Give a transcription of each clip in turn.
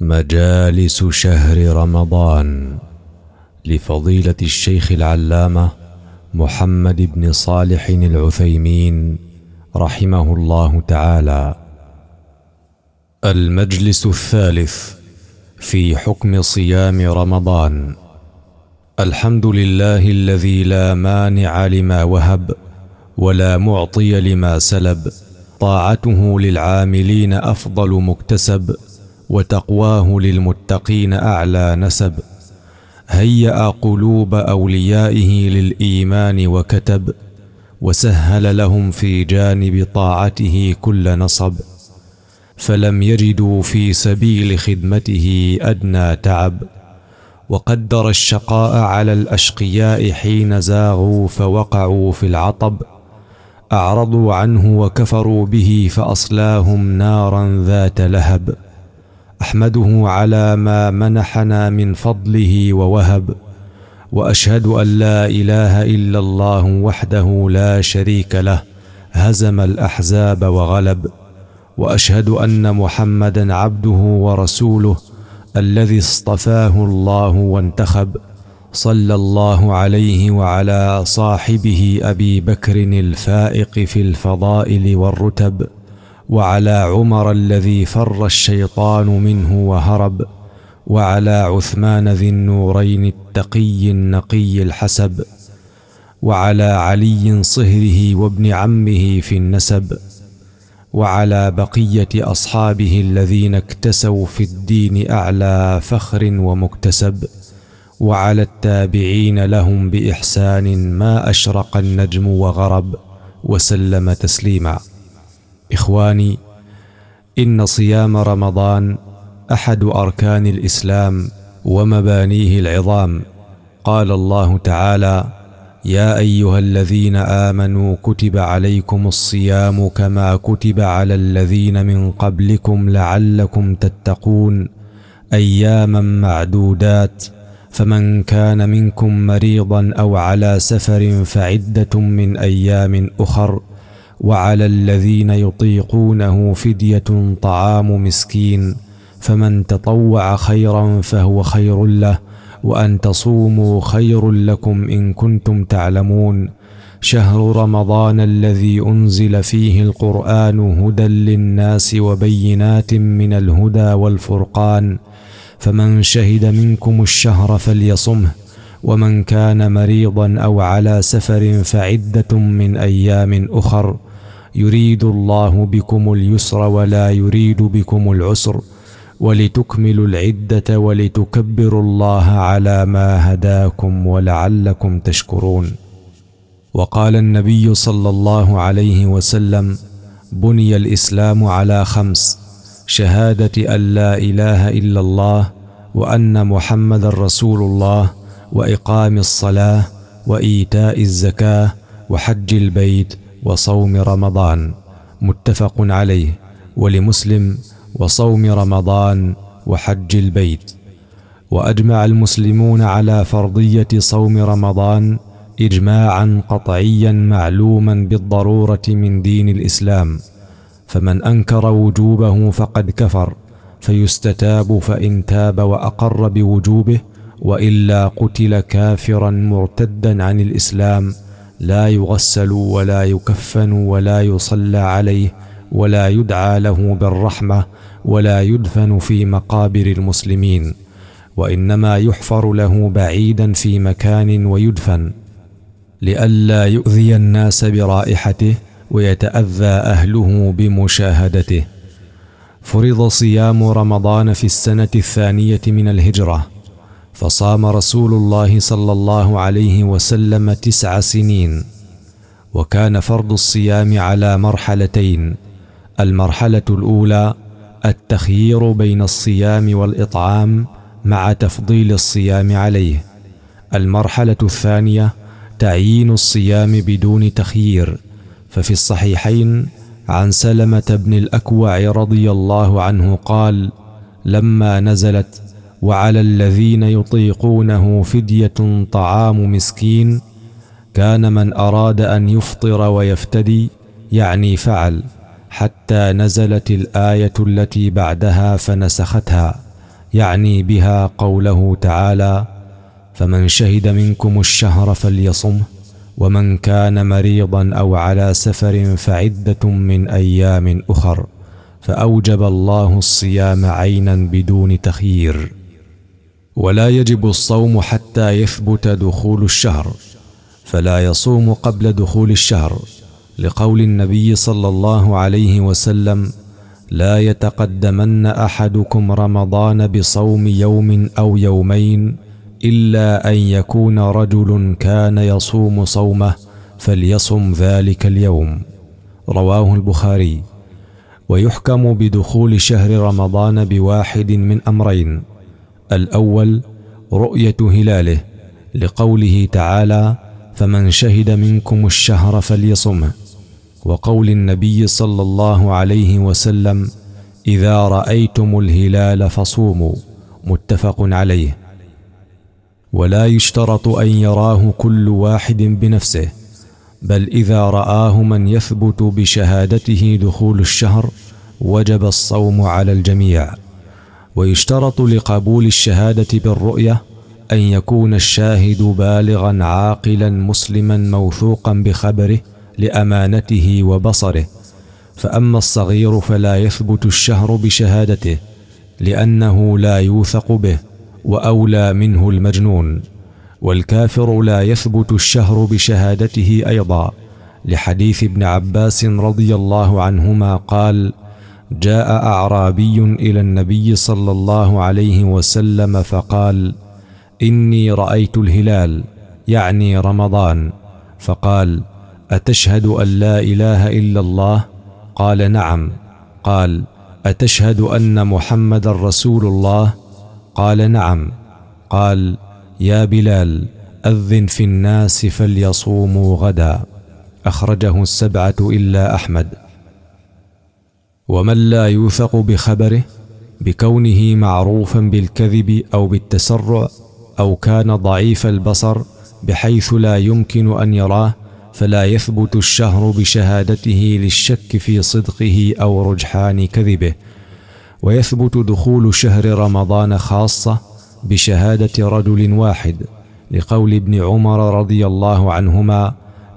مجالس شهر رمضان لفضيلة الشيخ العلامة محمد بن صالح العثيمين رحمه الله تعالى. المجلس الثالث في حكم صيام رمضان. الحمد لله الذي لا مانع لما وهب ولا معطي لما سلب. طاعته للعاملين أفضل مكتسب. وتقواه للمتقين أعلى نسب. هيأ قلوب أوليائه للإيمان وكتب وسهل لهم في جانب طاعته كل نصب. فلم يجدوا في سبيل خدمته أدنى تعب. وقدر الشقاء على الأشقياء حين زاغوا فوقعوا في العطب. أعرضوا عنه وكفروا به فأصلاهم نارا ذات لهب. أحمده على ما منحنا من فضله ووهب وأشهد أن لا إله إلا الله وحده لا شريك له هزم الأحزاب وغلب وأشهد أن محمدا عبده ورسوله الذي اصطفاه الله وانتخب صلى الله عليه وعلى صاحبه أبي بكر الفائق في الفضائل والرتب. وعلى عمر الذي فر الشيطان منه وهرب وعلى عثمان ذي النورين التقي النقي الحسب وعلى علي صهره وابن عمه في النسب وعلى بقية أصحابه الذين اكتسوا في الدين أعلى فخر ومكتسب وعلى التابعين لهم بإحسان ما أشرق النجم وغرب وسلم تسليما. إخواني إن صيام رمضان أحد أركان الإسلام ومبانيه العظام. قال الله تعالى يا أيها الذين آمنوا كتب عليكم الصيام كما كتب على الذين من قبلكم لعلكم تتقون. أياما معدودات فمن كان منكم مريضا أو على سفر فعدة من أيام أخر وعلى الذين يطيقونه فدية طعام مسكين فمن تطوع خيرا فهو خير له وأن تصوموا خير لكم إن كنتم تعلمون. شهر رمضان الذي أنزل فيه القرآن هدى للناس وبينات من الهدى والفرقان. فمن شهد منكم الشهر فليصمه ومن كان مريضا أو على سفر فعدة من أيام أخر. يريد الله بكم اليسر ولا يريد بكم العسر ولتكملوا العدة ولتكبروا الله على ما هداكم ولعلكم تشكرون. وقال النبي صلى الله عليه وسلم بني الإسلام على خمس شهادة أن لا إله إلا الله وأن محمدا رسول الله وإقام الصلاة وإيتاء الزكاة وحج البيت وصوم رمضان متفق عليه ولمسلم وصوم رمضان وحج البيت. وأجمع المسلمون على فرضية صوم رمضان اجماعا قطعيا معلوما بالضرورة من دين الإسلام. فمن أنكر وجوبه فقد كفر فيستتاب فإن تاب وأقر بوجوبه وإلا قتل كافرا مرتدا عن الإسلام لا يغسل ولا يكفن ولا يصلى عليه ولا يدعى له بالرحمة ولا يدفن في مقابر المسلمين وإنما يحفر له بعيدا في مكان ويدفن لئلا يؤذي الناس برائحته ويتأذى أهله بمشاهدته. فرض صيام رمضان في السنة الثانية من الهجرة. فصام رسول الله صلى الله عليه وسلم تسع سنين وكان فرض الصيام على مرحلتين المرحلة الأولى التخيير بين الصيام والإطعام مع تفضيل الصيام عليه المرحلة الثانية تعيين الصيام بدون تخيير ففي الصحيحين عن سلمة بن الأكوع رضي الله عنه قال لما نزلت وعلى الذين يطيقونه فدية طعام مسكين كان من أراد أن يفطر ويفتدي يعني فعل حتى نزلت الآية التي بعدها فنسختها يعني بها قوله تعالى فمن شهد منكم الشهر فليصمه ومن كان مريضا أو على سفر فعدة من أيام أخر فأوجب الله الصيام عينا بدون تخيير. ولا يجب الصوم حتى يثبت دخول الشهر فلا يصوم قبل دخول الشهر لقول النبي صلى الله عليه وسلم لا يتقدمن أحدكم رمضان بصوم يوم أو يومين إلا أن يكون رجل كان يصوم صومه فليصم ذلك اليوم رواه البخاري. ويحكم بدخول شهر رمضان بواحد من أمرين الأول رؤية هلاله لقوله تعالى فمن شهد منكم الشهر فليصمه وقول النبي صلى الله عليه وسلم إذا رأيتم الهلال فصوموا متفق عليه. ولا يشترط أن يراه كل واحد بنفسه بل إذا رآه من يثبت بشهادته دخول الشهر وجب الصوم على الجميع. ويشترط لقبول الشهادة بالرؤية أن يكون الشاهد بالغا عاقلا مسلما موثوقا بخبره لأمانته وبصره. فأما الصغير فلا يثبت الشهر بشهادته لأنه لا يوثق به وأولى منه المجنون. والكافر لا يثبت الشهر بشهادته أيضا. لحديث ابن عباس رضي الله عنهما قال جاء أعرابي إلى النبي صلى الله عليه وسلم فقال إني رأيت الهلال يعني رمضان. فقال أتشهد أن لا إله إلا الله؟ قال نعم. قال أتشهد أن محمدا رسول الله؟ قال نعم. قال يا بلال أذن في الناس فليصوموا غدا. أخرجه السبعة إلا أحمد. ومن لا يوثق بخبره بكونه معروفا بالكذب أو بالتسرع أو كان ضعيف البصر بحيث لا يمكن أن يراه فلا يثبت الشهر بشهادته للشك في صدقه أو رجحان كذبه. ويثبت دخول شهر رمضان خاصة بشهادة رجل واحد لقول ابن عمر رضي الله عنهما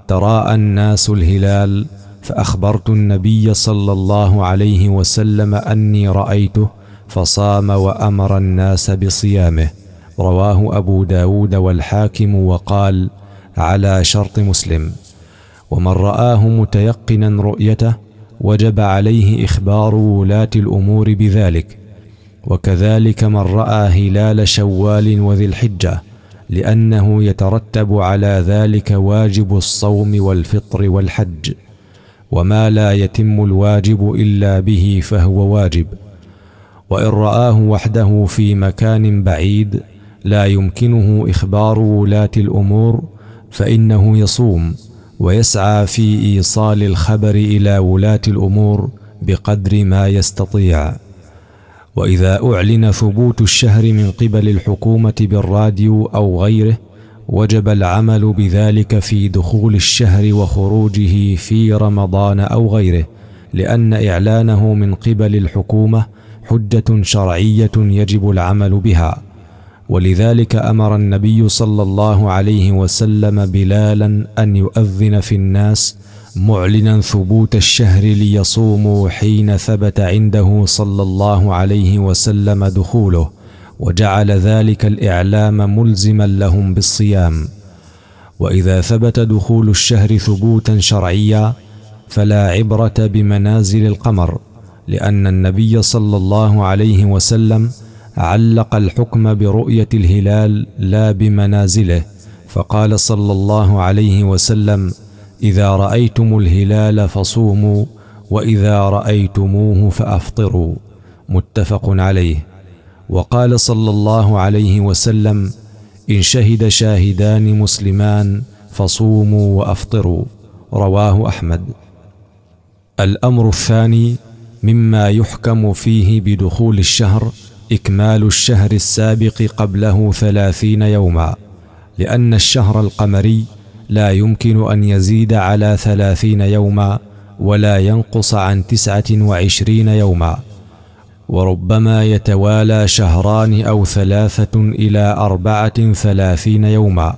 تراءى الناس الهلال فأخبرت النبي صلى الله عليه وسلم أني رأيته فصام وأمر الناس بصيامه. رواه أبو داود والحاكم وقال على شرط مسلم. ومن رآه متيقنا رؤيته وجب عليه إخبار ولاة الأمور بذلك. وكذلك من رأى هلال شوال وذي الحجة لأنه يترتب على ذلك واجب الصوم والفطر والحج. وما لا يتم الواجب إلا به فهو واجب. وإن رآه وحده في مكان بعيد لا يمكنه إخبار ولاة الأمور فإنه يصوم ويسعى في إيصال الخبر إلى ولاة الأمور بقدر ما يستطيع. وإذا أعلن ثبوت الشهر من قبل الحكومة بالراديو أو غيره وجب العمل بذلك في دخول الشهر وخروجه في رمضان أو غيره لأن إعلانه من قبل الحكومة حجة شرعية يجب العمل بها. ولذلك أمر النبي صلى الله عليه وسلم بلالا أن يؤذن في الناس معلنا ثبوت الشهر ليصوموا حين ثبت عنده صلى الله عليه وسلم دخوله. وجعل ذلك الإعلام ملزما لهم بالصيام. وإذا ثبت دخول الشهر ثبوتا شرعيا فلا عبرة بمنازل القمر لأن النبي صلى الله عليه وسلم علق الحكم برؤية الهلال لا بمنازله فقال صلى الله عليه وسلم إذا رأيتم الهلال فصوموا وإذا رأيتموه فأفطروا. متفق عليه. وقال صلى الله عليه وسلم إن شهد شاهدان مسلمان فصوموا وأفطروا. رواه أحمد. الأمر الثاني مما يحكم فيه بدخول الشهر إكمال الشهر السابق قبله ثلاثين يوما لأن الشهر القمري لا يمكن أن يزيد على ثلاثين يوما ولا ينقص عن تسعة وعشرين يوما. وربما يتوالى شهران أو ثلاثة إلى أربعة ثلاثين يوما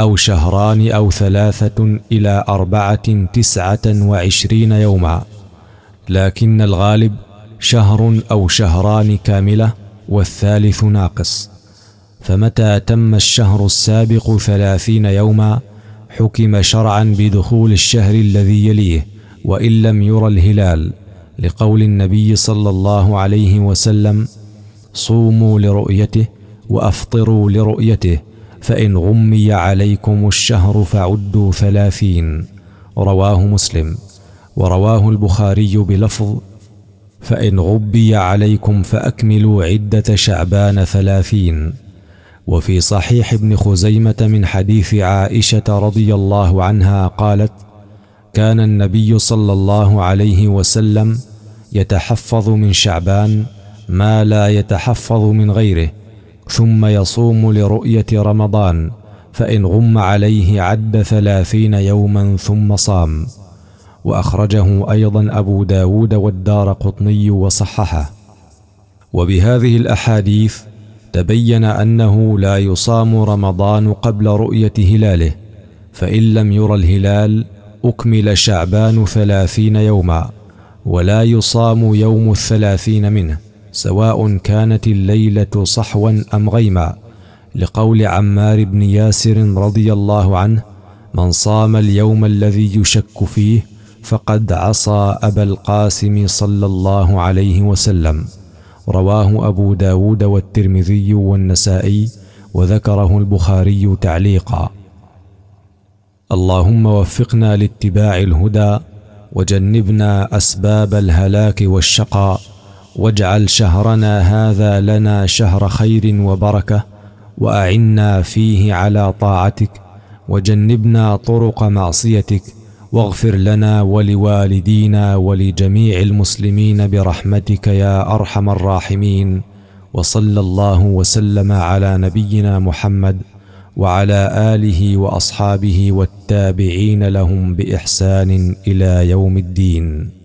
أو شهران أو ثلاثة إلى أربعة تسعة وعشرين يوما. لكن الغالب شهر أو شهران كاملة والثالث ناقص. فمتى تم الشهر السابق ثلاثين يوما حكم شرعا بدخول الشهر الذي يليه وإن لم يرى الهلال. لقول النبي صلى الله عليه وسلم صوموا لرؤيته وأفطروا لرؤيته فإن غمي عليكم الشهر فعدوا ثلاثين. رواه مسلم. ورواه البخاري بلفظ فإن غبي عليكم فأكملوا عدة شعبان ثلاثين. وفي صحيح ابن خزيمة من حديث عائشة رضي الله عنها قالت كان النبي صلى الله عليه وسلم يتحفظ من شعبان ما لا يتحفظ من غيره ثم يصوم لرؤية رمضان فإن غم عليه عد ثلاثين يوما ثم صام. وأخرجه أيضا أبو داود والدار قطني وصححه. وبهذه الأحاديث تبين أنه لا يصام رمضان قبل رؤية هلاله فإن لم ير الهلال أكمل شعبان ثلاثين يوما. ولا يصام يوم الثلاثين منه سواء كانت الليلة صحوا أم غيما. لقول عمار بن ياسر رضي الله عنه من صام اليوم الذي يشك فيه فقد عصى أبا القاسم صلى الله عليه وسلم. رواه أبو داود والترمذي والنسائي وذكره البخاري تعليقا. اللهم وفقنا لاتباع الهدى وجنبنا أسباب الهلاك والشقاء واجعل شهرنا هذا لنا شهر خير وبركة وأعنا فيه على طاعتك وجنبنا طرق معصيتك واغفر لنا ولوالدينا ولجميع المسلمين برحمتك يا أرحم الراحمين وصلى الله وسلم على نبينا محمد وعلى آله وأصحابه والتابعين لهم بإحسان إلى يوم الدين.